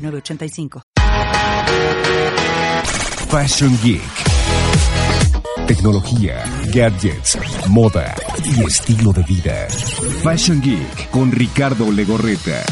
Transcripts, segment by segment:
906985. Fashion Geek. Tecnología, gadgets, moda y estilo de vida. Fashion Geek con Ricardo Legorreta.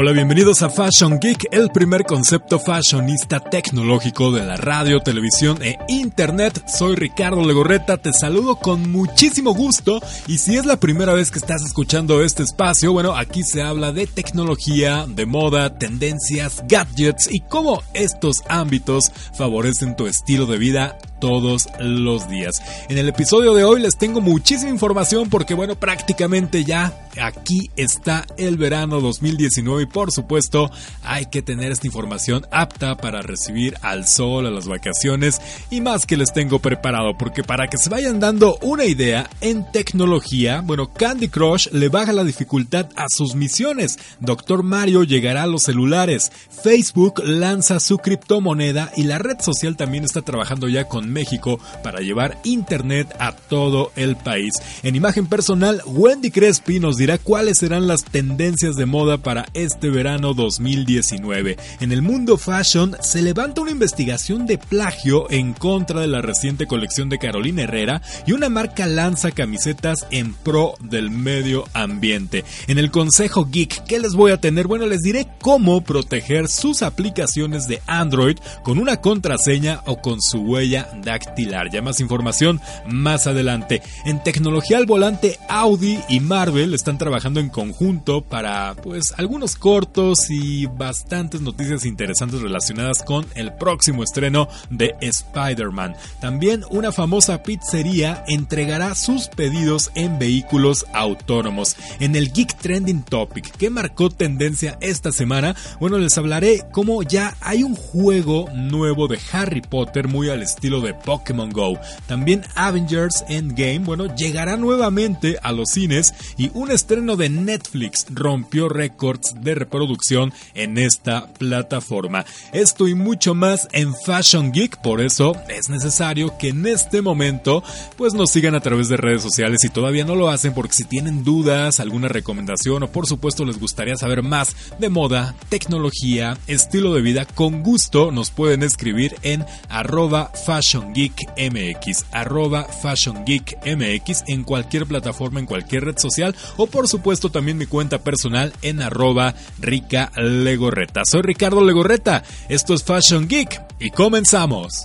Hola, bienvenidos a Fashion Geek, el primer concepto fashionista tecnológico de la radio, televisión e internet. Soy Ricardo Legorreta, te saludo con muchísimo gusto y si es la primera vez que estás escuchando este espacio, bueno, aquí se habla de tecnología, de moda, tendencias, gadgets y cómo estos ámbitos favorecen tu estilo de vida todos los días. En el episodio de hoy les tengo muchísima información porque bueno, prácticamente ya aquí está el verano 2019 y por supuesto hay que tener esta información apta para recibir al sol, a las vacaciones y más que les tengo preparado porque para que se vayan dando una idea en tecnología, bueno, Candy Crush le baja la dificultad a sus misiones, Doctor Mario llegará a los celulares, Facebook lanza su criptomoneda y la red social también está trabajando ya con México para llevar internet a todo el país. En imagen personal, Wendy Crespi nos dirá cuáles serán las tendencias de moda para este verano 2019. En el mundo fashion se levanta una investigación de plagio en contra de la reciente colección de Carolina Herrera y una marca lanza camisetas en pro del medio ambiente. En el consejo geek, ¿qué les voy a tener? Bueno, les diré cómo proteger sus aplicaciones de Android con una contraseña o con su huella dactilar. Ya más información más adelante. En tecnología al volante, Audi y Marvel están trabajando en conjunto para pues algunos cortos y bastantes noticias interesantes relacionadas con el próximo estreno de Spider-Man. También una famosa pizzería entregará sus pedidos en vehículos autónomos. En el Geek Trending Topic que marcó tendencia esta semana, bueno, les hablaré cómo ya hay un juego nuevo de Harry Potter muy al estilo de Pokémon Go. También Avengers Endgame, bueno, llegará nuevamente a los cines y un estreno de Netflix rompió récords de reproducción en esta plataforma. Esto y mucho más en Fashion Geek, por eso es necesario que en este momento pues nos sigan a través de redes sociales si todavía no lo hacen porque si tienen dudas, alguna recomendación o por supuesto les gustaría saber más de moda, tecnología, estilo de vida, con gusto nos pueden escribir en arroba Fashion Geek MX, arroba Fashion Geek MX en cualquier plataforma, en cualquier red social o por supuesto también mi cuenta personal en arroba Rica Legorreta. Soy Ricardo Legorreta, esto es Fashion Geek y comenzamos.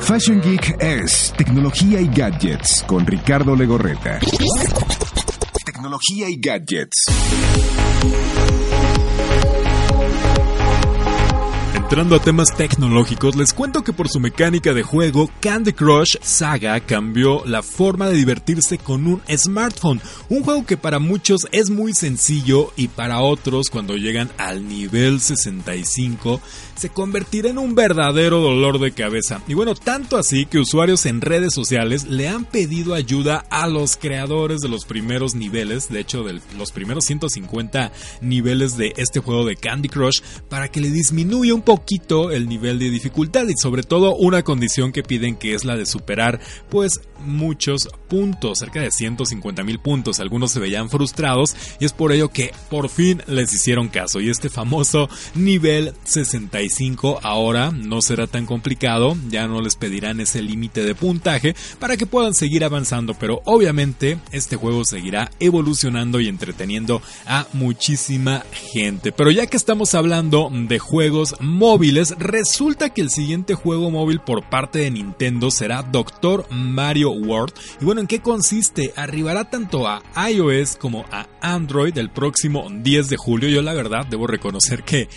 Fashion Geek es tecnología y gadgets con Ricardo Legorreta. Tecnología y gadgets. Entrando a temas tecnológicos, les cuento que por su mecánica de juego, Candy Crush Saga cambió la forma de divertirse con un smartphone. Un juego que para muchos es muy sencillo y para otros, cuando llegan al nivel 65, se convertirá en un verdadero dolor de cabeza. Y bueno, tanto así que usuarios en redes sociales le han pedido ayuda a los creadores de los primeros niveles, de hecho de los primeros 150 niveles de este juego de Candy Crush, para que le disminuya un poquito el nivel de dificultad y sobre todo una condición que piden que es la de superar pues muchos puntos, cerca de 150 mil puntos. Algunos se veían frustrados y es por ello que por fin les hicieron caso y este famoso nivel 65 ahora no será tan complicado, ya no les pedirán ese límite de puntaje para que puedan seguir avanzando, pero obviamente este juego seguirá evolucionando y entreteniendo a muchísima gente. Pero ya que estamos hablando de juegos móviles, resulta que el siguiente juego móvil por parte de Nintendo será Doctor Mario World. Y bueno, ¿en qué consiste? Arribará tanto a iOS como a Android el próximo 10 de julio. Yo la verdad debo reconocer que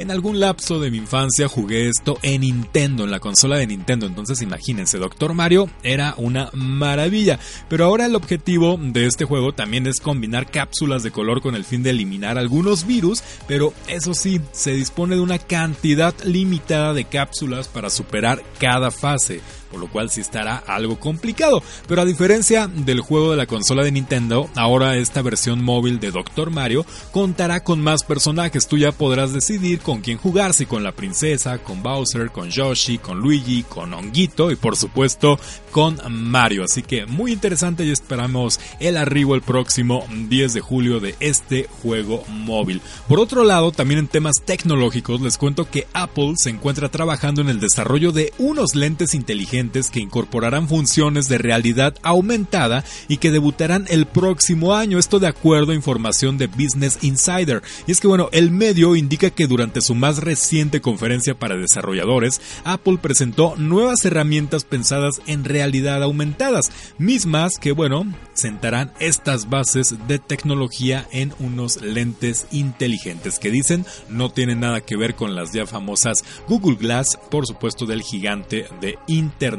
en algún lapso de mi infancia jugué esto en Nintendo, en la consola de Nintendo. Entonces imagínense, Doctor Mario era una maravilla. Pero ahora el objetivo de este juego también es combinar cápsulas de color con el fin de eliminar algunos virus. Pero eso sí, se dispone de una cantidad limitada de cápsulas para superar cada fase por lo cual sí estará algo complicado. Pero a diferencia del juego de la consola de Nintendo, ahora esta versión móvil de Doctor Mario contará con más personajes. Tú ya podrás decidir con quién jugar, si con la princesa, con Bowser, con Yoshi, con Luigi, con Honguito y por supuesto con Mario. Así que muy interesante y esperamos el arribo el próximo 10 de julio de este juego móvil. Por otro lado, también en temas tecnológicos, les cuento que Apple se encuentra trabajando en el desarrollo de unos lentes inteligentes que incorporarán funciones de realidad aumentada y que debutarán el próximo año. Esto de acuerdo a información de Business Insider. Y es que bueno, el medio indica que durante su más reciente conferencia para desarrolladores, Apple presentó nuevas herramientas pensadas en realidad aumentadas, mismas que bueno, sentarán estas bases de tecnología en unos lentes inteligentes que dicen no tienen nada que ver con las ya famosas Google Glass, por supuesto del gigante de Internet.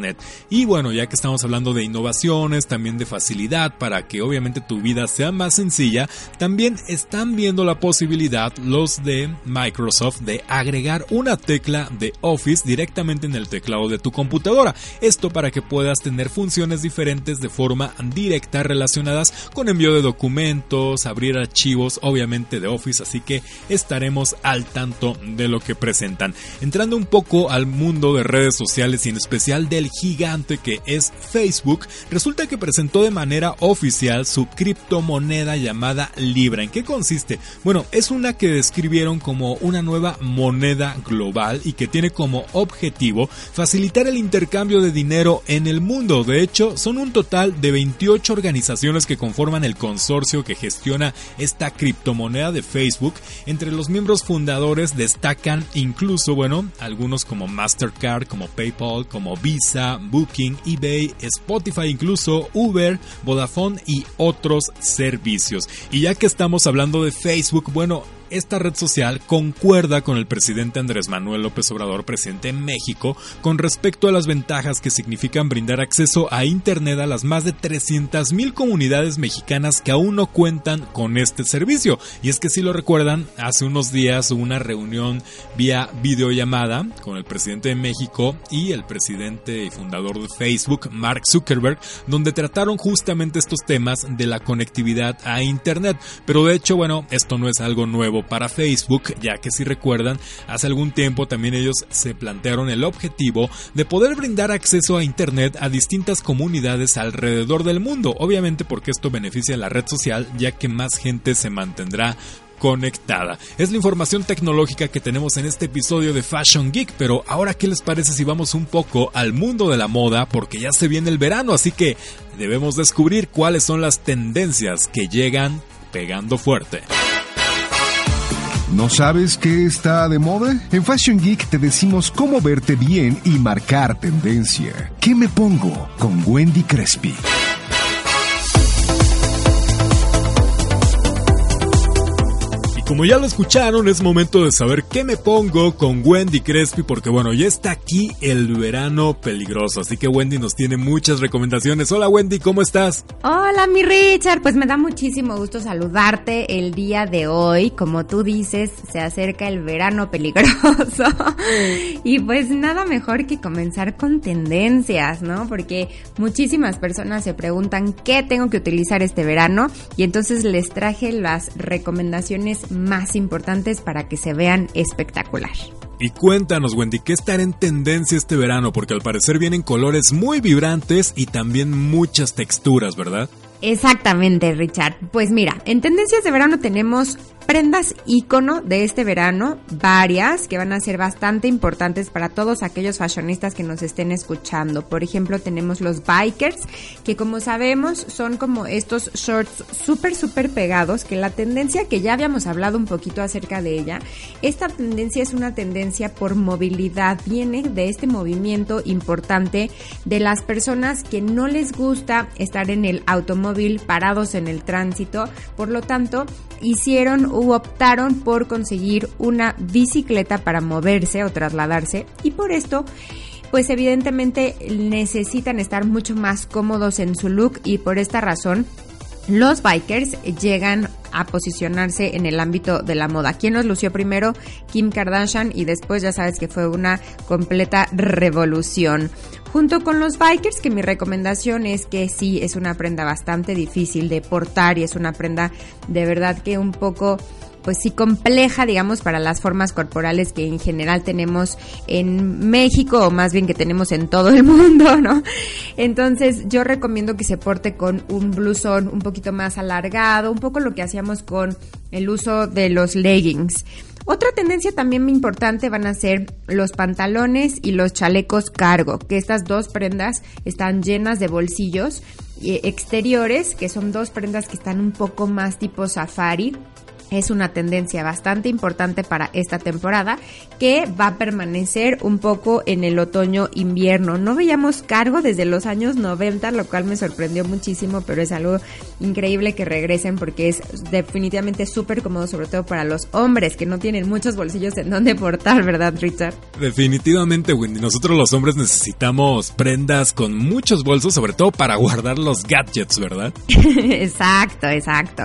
Y bueno, ya que estamos hablando de innovaciones, también de facilidad para que obviamente tu vida sea más sencilla, también están viendo la posibilidad los de Microsoft de agregar una tecla de Office directamente en el teclado de tu computadora. Esto para que puedas tener funciones diferentes de forma directa relacionadas con envío de documentos, abrir archivos, obviamente de Office, así que estaremos al tanto de lo que presentan. Entrando un poco al mundo de redes sociales y en especial de gigante que es Facebook, resulta que presentó de manera oficial su criptomoneda llamada Libra. ¿En qué consiste? Bueno, es una que describieron como una nueva moneda global y que tiene como objetivo facilitar el intercambio de dinero en el mundo. De hecho, son un total de 28 organizaciones que conforman el consorcio que gestiona esta criptomoneda de Facebook. Entre los miembros fundadores destacan incluso, bueno, algunos como Mastercard, como PayPal, como Visa, Booking, eBay, Spotify, incluso Uber, Vodafone y otros servicios. Y ya que estamos hablando de Facebook, bueno, esta red social concuerda con el presidente Andrés Manuel López Obrador, presidente de México, con respecto a las ventajas que significan brindar acceso a Internet a las más de 300.000 comunidades mexicanas que aún no cuentan con este servicio. Y es que si lo recuerdan, hace unos días hubo una reunión vía videollamada con el presidente de México y el presidente y fundador de Facebook, Mark Zuckerberg, donde trataron justamente estos temas de la conectividad a Internet. Pero de hecho, bueno, esto no es algo nuevo para Facebook, ya que si recuerdan, hace algún tiempo también ellos se plantearon el objetivo de poder brindar acceso a Internet a distintas comunidades alrededor del mundo, obviamente porque esto beneficia a la red social, ya que más gente se mantendrá conectada. Es la información tecnológica que tenemos en este episodio de Fashion Geek, pero ahora qué les parece si vamos un poco al mundo de la moda porque ya se viene el verano, así que debemos descubrir cuáles son las tendencias que llegan pegando fuerte. ¿No sabes qué está de moda? En Fashion Geek te decimos cómo verte bien y marcar tendencia. ¿Qué me pongo? Con Wendy Crespi. Ya lo escucharon, es momento de saber qué me pongo con Wendy Crespi, porque bueno, ya está aquí el verano peligroso, así que Wendy nos tiene muchas recomendaciones. Hola Wendy, ¿cómo estás? Hola mi Richard, pues me da muchísimo gusto saludarte el día de hoy. Como tú dices, se acerca el verano peligroso y pues nada mejor que comenzar con tendencias, ¿no? Porque muchísimas personas se preguntan qué tengo que utilizar este verano y entonces les traje las recomendaciones más importantes para que se vean espectacular. Y cuéntanos, Wendy, ¿qué estará en tendencia este verano? Porque al parecer vienen colores muy vibrantes y también muchas texturas, ¿verdad? Exactamente, Richard. Pues mira, en tendencias de verano tenemos prendas ícono de este verano, varias que van a ser bastante importantes para todos aquellos fashionistas que nos estén escuchando. Por ejemplo, tenemos los bikers, que como sabemos son como estos shorts súper, súper pegados, que la tendencia que ya habíamos hablado un poquito acerca de ella, esta tendencia es una tendencia por movilidad, viene de este movimiento importante de las personas que no les gusta estar en el automóvil parados en el tránsito, por lo tanto, hicieron u optaron por conseguir una bicicleta para moverse o trasladarse y por esto pues evidentemente necesitan estar mucho más cómodos en su look y por esta razón los bikers llegan a posicionarse en el ámbito de la moda. ¿Quién los lució primero? Kim Kardashian y después ya sabes que fue una completa revolución. Junto con los bikers, que mi recomendación es que sí, es una prenda bastante difícil de portar y es una prenda de verdad que un poco pues sí compleja, digamos, para las formas corporales que en general tenemos en México o más bien que tenemos en todo el mundo, ¿no? Entonces yo recomiendo que se porte con un blusón un poquito más alargado, un poco lo que hacíamos con el uso de los leggings. Otra tendencia también importante van a ser los pantalones y los chalecos cargo, que estas dos prendas están llenas de bolsillos eh, exteriores, que son dos prendas que están un poco más tipo safari es una tendencia bastante importante para esta temporada que va a permanecer un poco en el otoño-invierno. No veíamos cargo desde los años 90, lo cual me sorprendió muchísimo, pero es algo increíble que regresen porque es definitivamente súper cómodo, sobre todo para los hombres que no tienen muchos bolsillos en donde portar, ¿verdad, Richard? Definitivamente, Wendy. Nosotros los hombres necesitamos prendas con muchos bolsos, sobre todo para guardar los gadgets, ¿verdad? exacto, exacto.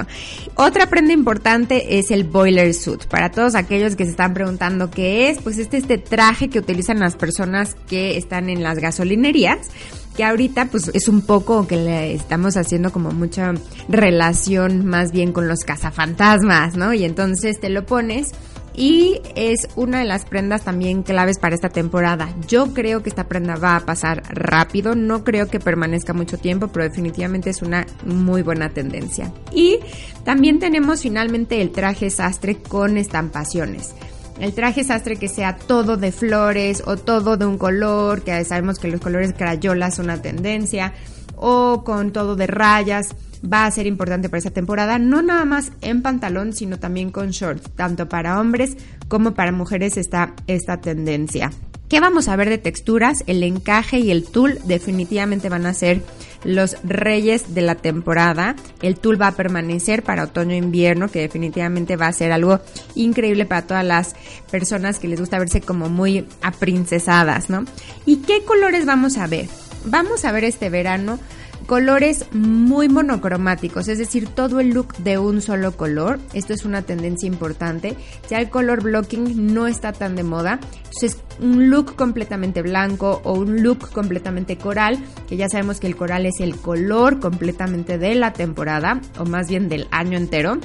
Otra prenda importante es el boiler suit. Para todos aquellos que se están preguntando qué es, pues este este traje que utilizan las personas que están en las gasolinerías que ahorita pues es un poco que le estamos haciendo como mucha relación más bien con los cazafantasmas, ¿no? Y entonces te lo pones y es una de las prendas también claves para esta temporada. Yo creo que esta prenda va a pasar rápido, no creo que permanezca mucho tiempo, pero definitivamente es una muy buena tendencia. Y también tenemos finalmente el traje sastre con estampaciones. El traje sastre que sea todo de flores o todo de un color, que sabemos que los colores crayolas son una tendencia, o con todo de rayas va a ser importante para esta temporada, no nada más en pantalón, sino también con shorts. Tanto para hombres como para mujeres está esta tendencia. ¿Qué vamos a ver de texturas? El encaje y el tul definitivamente van a ser los reyes de la temporada. El tul va a permanecer para otoño-invierno, que definitivamente va a ser algo increíble para todas las personas que les gusta verse como muy aprincesadas, ¿no? ¿Y qué colores vamos a ver? Vamos a ver este verano colores muy monocromáticos, es decir, todo el look de un solo color. Esto es una tendencia importante. Ya el color blocking no está tan de moda. Entonces, un look completamente blanco o un look completamente coral, que ya sabemos que el coral es el color completamente de la temporada, o más bien del año entero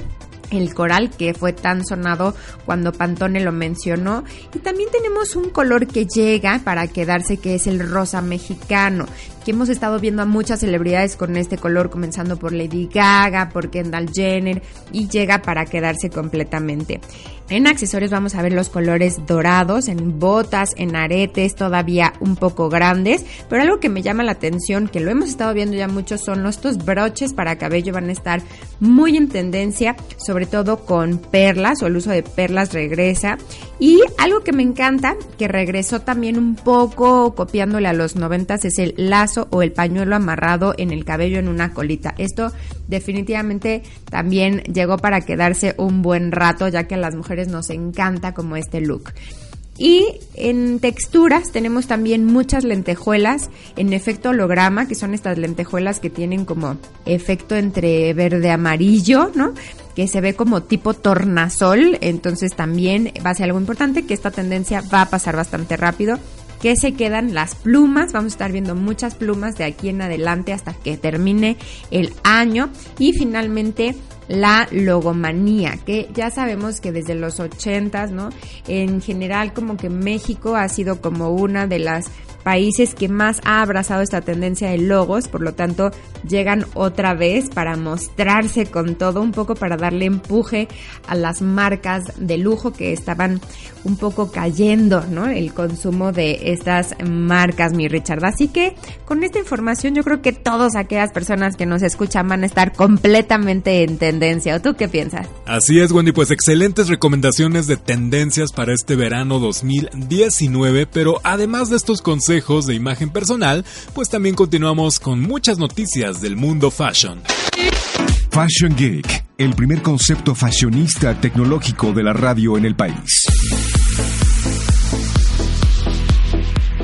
el coral que fue tan sonado cuando Pantone lo mencionó. Y también tenemos un color que llega para quedarse que es el rosa mexicano, que hemos estado viendo a muchas celebridades con este color, comenzando por Lady Gaga, por Kendall Jenner, y llega para quedarse completamente. En accesorios vamos a ver los colores dorados, en botas, en aretes, todavía un poco grandes, pero algo que me llama la atención, que lo hemos estado viendo ya mucho, son estos broches para cabello, van a estar muy en tendencia, sobre todo con perlas, o el uso de perlas regresa. Y algo que me encanta, que regresó también un poco copiándole a los noventas, es el lazo o el pañuelo amarrado en el cabello en una colita. Esto definitivamente también llegó para quedarse un buen rato, ya que a las mujeres nos encanta como este look. Y en texturas tenemos también muchas lentejuelas en efecto holograma, que son estas lentejuelas que tienen como efecto entre verde amarillo, ¿no? Que se ve como tipo tornasol, entonces también va a ser algo importante que esta tendencia va a pasar bastante rápido que se quedan las plumas. Vamos a estar viendo muchas plumas de aquí en adelante hasta que termine el año. Y finalmente la logomanía, que ya sabemos que desde los ochentas, ¿no? En general como que México ha sido como una de las países que más ha abrazado esta tendencia de logos, por lo tanto llegan otra vez para mostrarse con todo, un poco para darle empuje a las marcas de lujo que estaban un poco cayendo, ¿no? El consumo de estas marcas, mi Richard. Así que con esta información yo creo que todas aquellas personas que nos escuchan van a estar completamente en tendencia. ¿O tú qué piensas? Así es, Wendy, pues excelentes recomendaciones de tendencias para este verano 2019, pero además de estos consejos, de imagen personal, pues también continuamos con muchas noticias del mundo fashion. Fashion Geek, el primer concepto fashionista tecnológico de la radio en el país.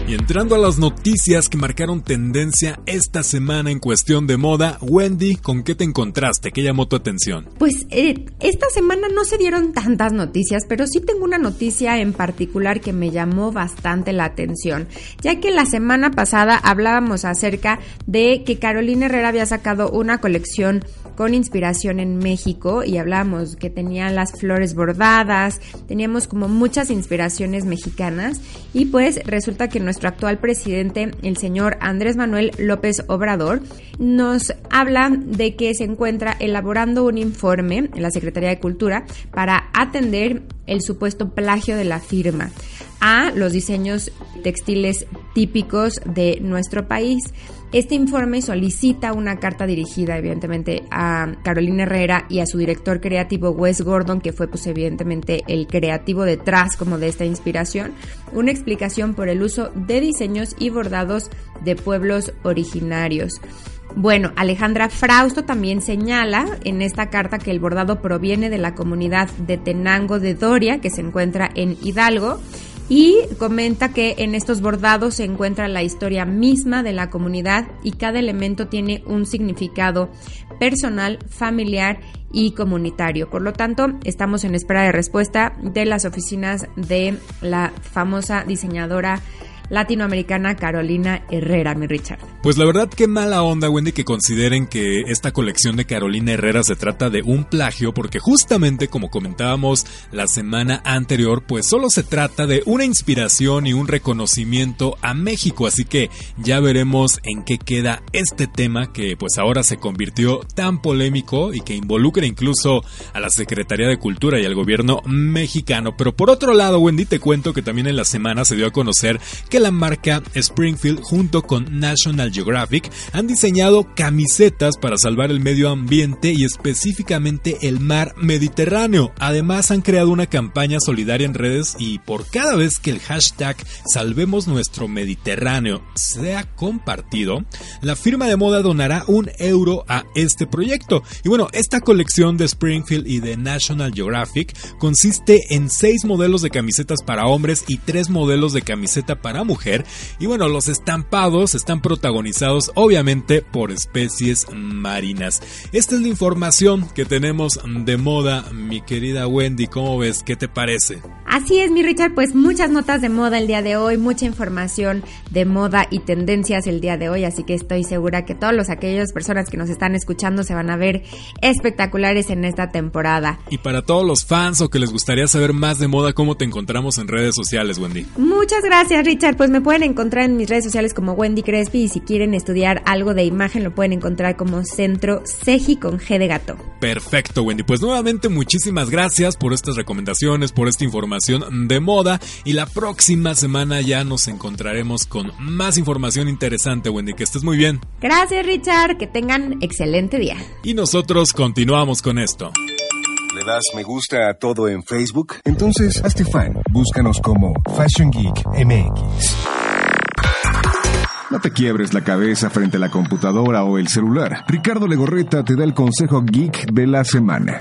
Y entrando a las noticias que marcaron tendencia esta semana en cuestión de moda, Wendy, ¿con qué te encontraste? ¿Qué llamó tu atención? Pues eh, esta semana no se dieron tantas noticias, pero sí tengo una noticia en particular que me llamó bastante la atención, ya que la semana pasada hablábamos acerca de que Carolina Herrera había sacado una colección con inspiración en México y hablábamos que tenía las flores bordadas, teníamos como muchas inspiraciones mexicanas y pues resulta que nuestro actual presidente, el señor Andrés Manuel López Obrador, nos habla de que se encuentra elaborando un informe en la Secretaría de Cultura para atender el supuesto plagio de la firma a los diseños textiles típicos de nuestro país. Este informe solicita una carta dirigida evidentemente a Carolina Herrera y a su director creativo Wes Gordon, que fue pues evidentemente el creativo detrás como de esta inspiración, una explicación por el uso de diseños y bordados de pueblos originarios. Bueno, Alejandra Frausto también señala en esta carta que el bordado proviene de la comunidad de Tenango de Doria, que se encuentra en Hidalgo, y comenta que en estos bordados se encuentra la historia misma de la comunidad y cada elemento tiene un significado personal, familiar y comunitario. Por lo tanto, estamos en espera de respuesta de las oficinas de la famosa diseñadora latinoamericana Carolina Herrera, mi Richard. Pues la verdad qué mala onda, Wendy, que consideren que esta colección de Carolina Herrera se trata de un plagio, porque justamente como comentábamos la semana anterior, pues solo se trata de una inspiración y un reconocimiento a México, así que ya veremos en qué queda este tema que pues ahora se convirtió tan polémico y que involucra incluso a la Secretaría de Cultura y al gobierno mexicano. Pero por otro lado, Wendy, te cuento que también en la semana se dio a conocer que la marca Springfield junto con National Geographic han diseñado camisetas para salvar el medio ambiente y específicamente el mar Mediterráneo. Además han creado una campaña solidaria en redes y por cada vez que el hashtag Salvemos nuestro Mediterráneo sea compartido, la firma de moda donará un euro a este proyecto. Y bueno, esta colección de Springfield y de National Geographic consiste en seis modelos de camisetas para hombres y tres modelos de camiseta para mujer. Y bueno, los estampados están protagonizados obviamente por especies marinas. Esta es la información que tenemos de moda, mi querida Wendy. ¿Cómo ves? ¿Qué te parece? Así es, mi Richard, pues muchas notas de moda el día de hoy, mucha información de moda y tendencias el día de hoy, así que estoy segura que todos los aquellas personas que nos están escuchando se van a ver espectaculares en esta temporada. Y para todos los fans o que les gustaría saber más de moda, ¿cómo te encontramos en redes sociales, Wendy? Muchas gracias, Richard pues me pueden encontrar en mis redes sociales como Wendy Crespi y si quieren estudiar algo de imagen lo pueden encontrar como Centro Seji con G de gato. Perfecto, Wendy. Pues nuevamente muchísimas gracias por estas recomendaciones, por esta información de moda y la próxima semana ya nos encontraremos con más información interesante, Wendy. Que estés muy bien. Gracias, Richard. Que tengan excelente día. Y nosotros continuamos con esto. ¿Le das me gusta a todo en Facebook? Entonces, hazte fan. Búscanos como Fashion Geek MX. No te quiebres la cabeza frente a la computadora o el celular. Ricardo Legorreta te da el consejo geek de la semana.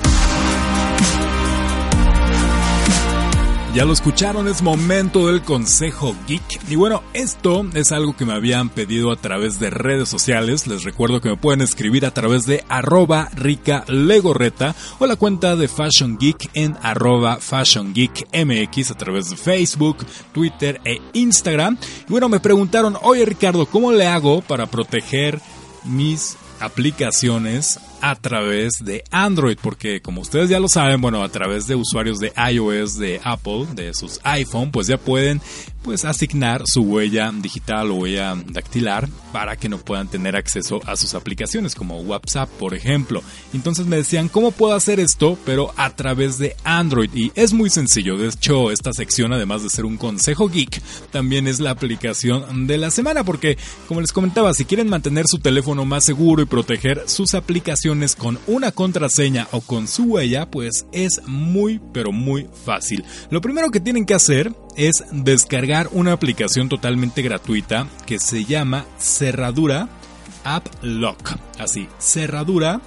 Ya lo escucharon, es momento del consejo geek. Y bueno, esto es algo que me habían pedido a través de redes sociales. Les recuerdo que me pueden escribir a través de arroba rica legorreta o la cuenta de Fashion Geek en arroba Fashion Geek a través de Facebook, Twitter e Instagram. Y bueno, me preguntaron, oye Ricardo, ¿cómo le hago para proteger mis aplicaciones a través de Android, porque como ustedes ya lo saben, bueno, a través de usuarios de iOS de Apple, de sus iPhone, pues ya pueden pues asignar su huella digital o huella dactilar para que no puedan tener acceso a sus aplicaciones como WhatsApp, por ejemplo. Entonces me decían, ¿cómo puedo hacer esto? Pero a través de Android. Y es muy sencillo. De hecho, esta sección, además de ser un consejo geek, también es la aplicación de la semana. Porque, como les comentaba, si quieren mantener su teléfono más seguro y proteger sus aplicaciones con una contraseña o con su huella, pues es muy, pero muy fácil. Lo primero que tienen que hacer es descargar una aplicación totalmente gratuita que se llama Cerradura App Lock. Así, Cerradura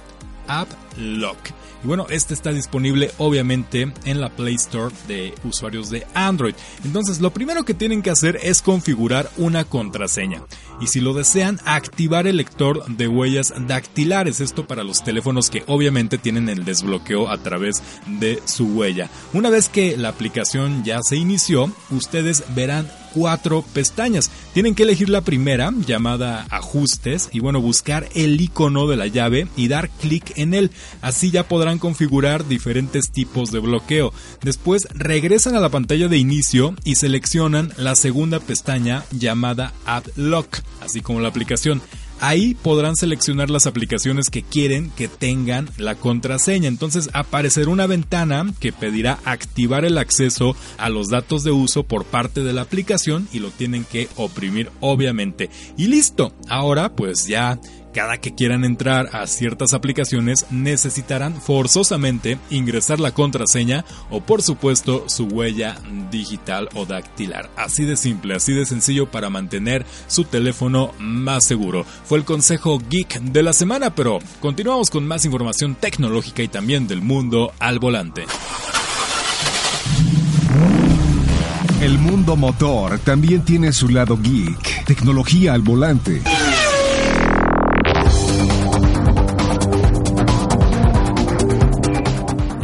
App Lock. Y bueno, este está disponible obviamente en la Play Store de usuarios de Android. Entonces lo primero que tienen que hacer es configurar una contraseña. Y si lo desean, activar el lector de huellas dactilares. Esto para los teléfonos que obviamente tienen el desbloqueo a través de su huella. Una vez que la aplicación ya se inició, ustedes verán cuatro pestañas. Tienen que elegir la primera, llamada Ajustes, y bueno, buscar el icono de la llave y dar clic en él. Así ya podrán configurar diferentes tipos de bloqueo. Después regresan a la pantalla de inicio y seleccionan la segunda pestaña llamada Add Lock, así como la aplicación. Ahí podrán seleccionar las aplicaciones que quieren que tengan la contraseña. Entonces aparecerá una ventana que pedirá activar el acceso a los datos de uso por parte de la aplicación y lo tienen que oprimir obviamente. Y listo. Ahora pues ya cada que quieran entrar a ciertas aplicaciones necesitarán forzosamente ingresar la contraseña o por supuesto su huella digital o dactilar. Así de simple, así de sencillo para mantener su teléfono más seguro. Fue el consejo geek de la semana, pero continuamos con más información tecnológica y también del mundo al volante. El mundo motor también tiene su lado geek, tecnología al volante.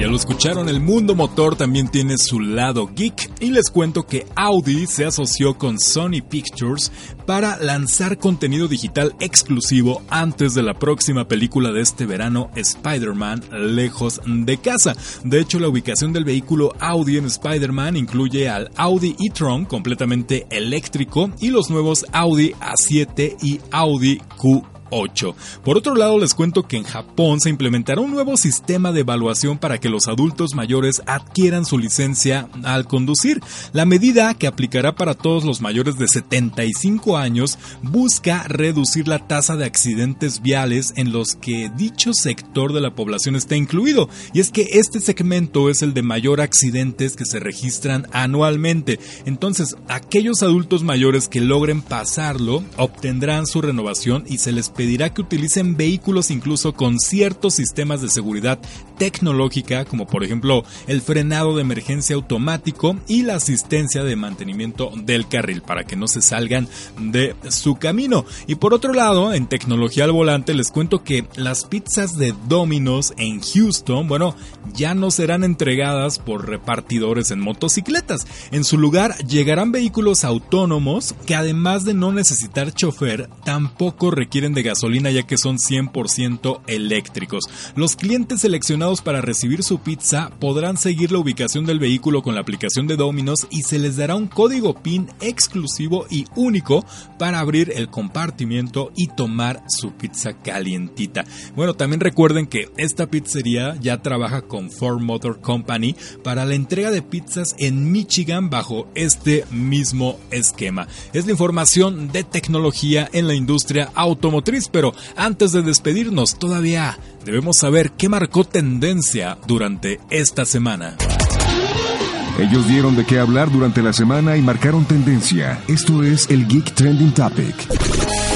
Lo escucharon, el mundo motor también tiene su lado geek y les cuento que Audi se asoció con Sony Pictures para lanzar contenido digital exclusivo antes de la próxima película de este verano, Spider-Man Lejos de Casa. De hecho, la ubicación del vehículo Audi en Spider-Man incluye al Audi e-tron completamente eléctrico y los nuevos Audi A7 y Audi Q 8. Por otro lado, les cuento que en Japón se implementará un nuevo sistema de evaluación para que los adultos mayores adquieran su licencia al conducir. La medida, que aplicará para todos los mayores de 75 años, busca reducir la tasa de accidentes viales en los que dicho sector de la población está incluido. Y es que este segmento es el de mayor accidentes que se registran anualmente. Entonces, aquellos adultos mayores que logren pasarlo obtendrán su renovación y se les pedirá que utilicen vehículos incluso con ciertos sistemas de seguridad tecnológica, como por ejemplo el frenado de emergencia automático y la asistencia de mantenimiento del carril para que no se salgan de su camino. Y por otro lado, en tecnología al volante les cuento que las pizzas de Domino's en Houston, bueno, ya no serán entregadas por repartidores en motocicletas. En su lugar llegarán vehículos autónomos que además de no necesitar chofer, tampoco requieren de gasolina ya que son 100% eléctricos. Los clientes seleccionados para recibir su pizza podrán seguir la ubicación del vehículo con la aplicación de Domino's y se les dará un código PIN exclusivo y único para abrir el compartimiento y tomar su pizza calientita. Bueno, también recuerden que esta pizzería ya trabaja con Ford Motor Company para la entrega de pizzas en Michigan bajo este mismo esquema. Es la información de tecnología en la industria automotriz pero antes de despedirnos todavía debemos saber qué marcó tendencia durante esta semana. Ellos dieron de qué hablar durante la semana y marcaron tendencia. Esto es el Geek Trending Topic.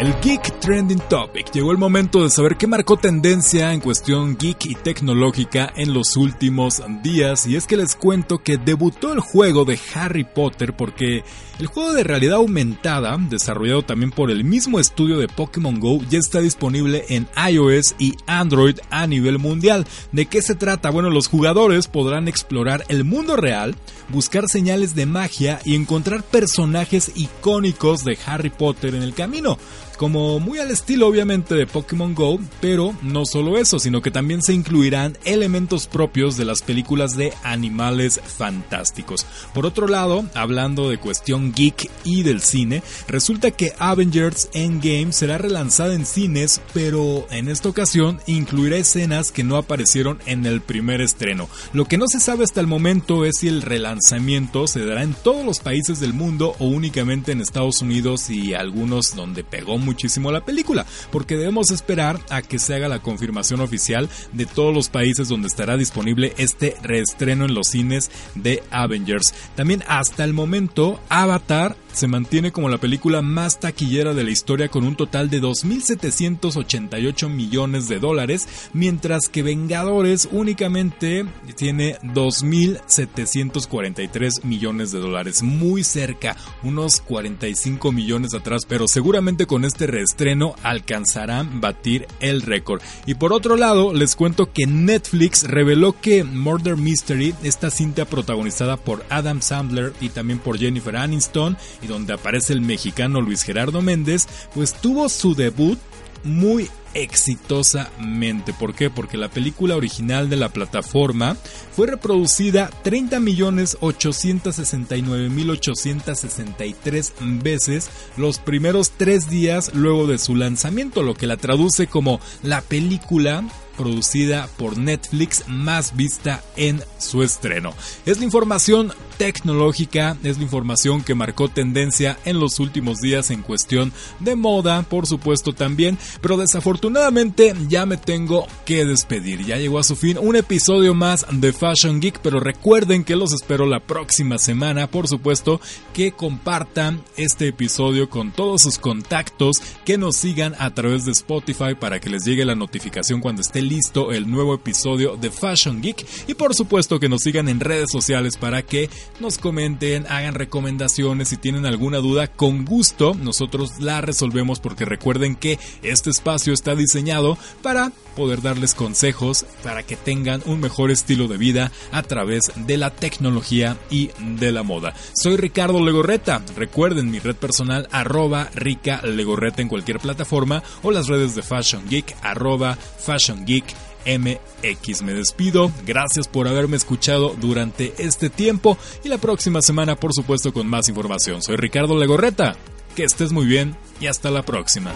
El Geek Trending Topic. Llegó el momento de saber qué marcó tendencia en cuestión geek y tecnológica en los últimos días. Y es que les cuento que debutó el juego de Harry Potter porque el juego de realidad aumentada, desarrollado también por el mismo estudio de Pokémon Go, ya está disponible en iOS y Android a nivel mundial. ¿De qué se trata? Bueno, los jugadores podrán explorar el mundo real, buscar señales de magia y encontrar personajes icónicos de Harry Potter en el camino como muy al estilo obviamente de Pokémon Go, pero no solo eso, sino que también se incluirán elementos propios de las películas de animales fantásticos. Por otro lado, hablando de cuestión geek y del cine, resulta que Avengers Endgame será relanzada en cines, pero en esta ocasión incluirá escenas que no aparecieron en el primer estreno. Lo que no se sabe hasta el momento es si el relanzamiento se dará en todos los países del mundo o únicamente en Estados Unidos y algunos donde pegó muchísimo la película, porque debemos esperar a que se haga la confirmación oficial de todos los países donde estará disponible este reestreno en los cines de Avengers. También hasta el momento, Avatar se mantiene como la película más taquillera de la historia con un total de 2.788 millones de dólares, mientras que Vengadores únicamente tiene 2.743 millones de dólares, muy cerca, unos 45 millones atrás, pero seguramente con este reestreno alcanzarán batir el récord. Y por otro lado, les cuento que Netflix reveló que Murder Mystery, esta cinta protagonizada por Adam Sandler y también por Jennifer Aniston, y donde aparece el mexicano Luis Gerardo Méndez, pues tuvo su debut muy exitosamente. ¿Por qué? Porque la película original de la plataforma fue reproducida 30.869.863 veces los primeros tres días luego de su lanzamiento, lo que la traduce como la película producida por Netflix más vista en su estreno. Es la información tecnológica, es la información que marcó tendencia en los últimos días en cuestión de moda, por supuesto también, pero desafortunadamente ya me tengo que despedir. Ya llegó a su fin un episodio más de Fashion Geek, pero recuerden que los espero la próxima semana, por supuesto, que compartan este episodio con todos sus contactos, que nos sigan a través de Spotify para que les llegue la notificación cuando esté listo el nuevo episodio de Fashion Geek. Y por supuesto que nos sigan en redes sociales para que nos comenten, hagan recomendaciones, si tienen alguna duda, con gusto nosotros la resolvemos porque recuerden que este espacio está diseñado para poder darles consejos para que tengan un mejor estilo de vida a través de la tecnología y de la moda. Soy Ricardo Legorreta, recuerden mi red personal arroba Rica Legorreta en cualquier plataforma o las redes de Fashion Geek arroba Fashion Geek MX. Me despido, gracias por haberme escuchado durante este tiempo y la próxima semana por supuesto con más información. Soy Ricardo Legorreta, que estés muy bien y hasta la próxima.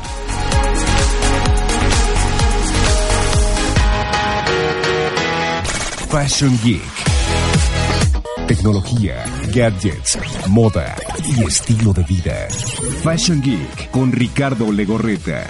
Fashion Geek. Tecnología, gadgets, moda y estilo de vida. Fashion Geek con Ricardo Legorreta.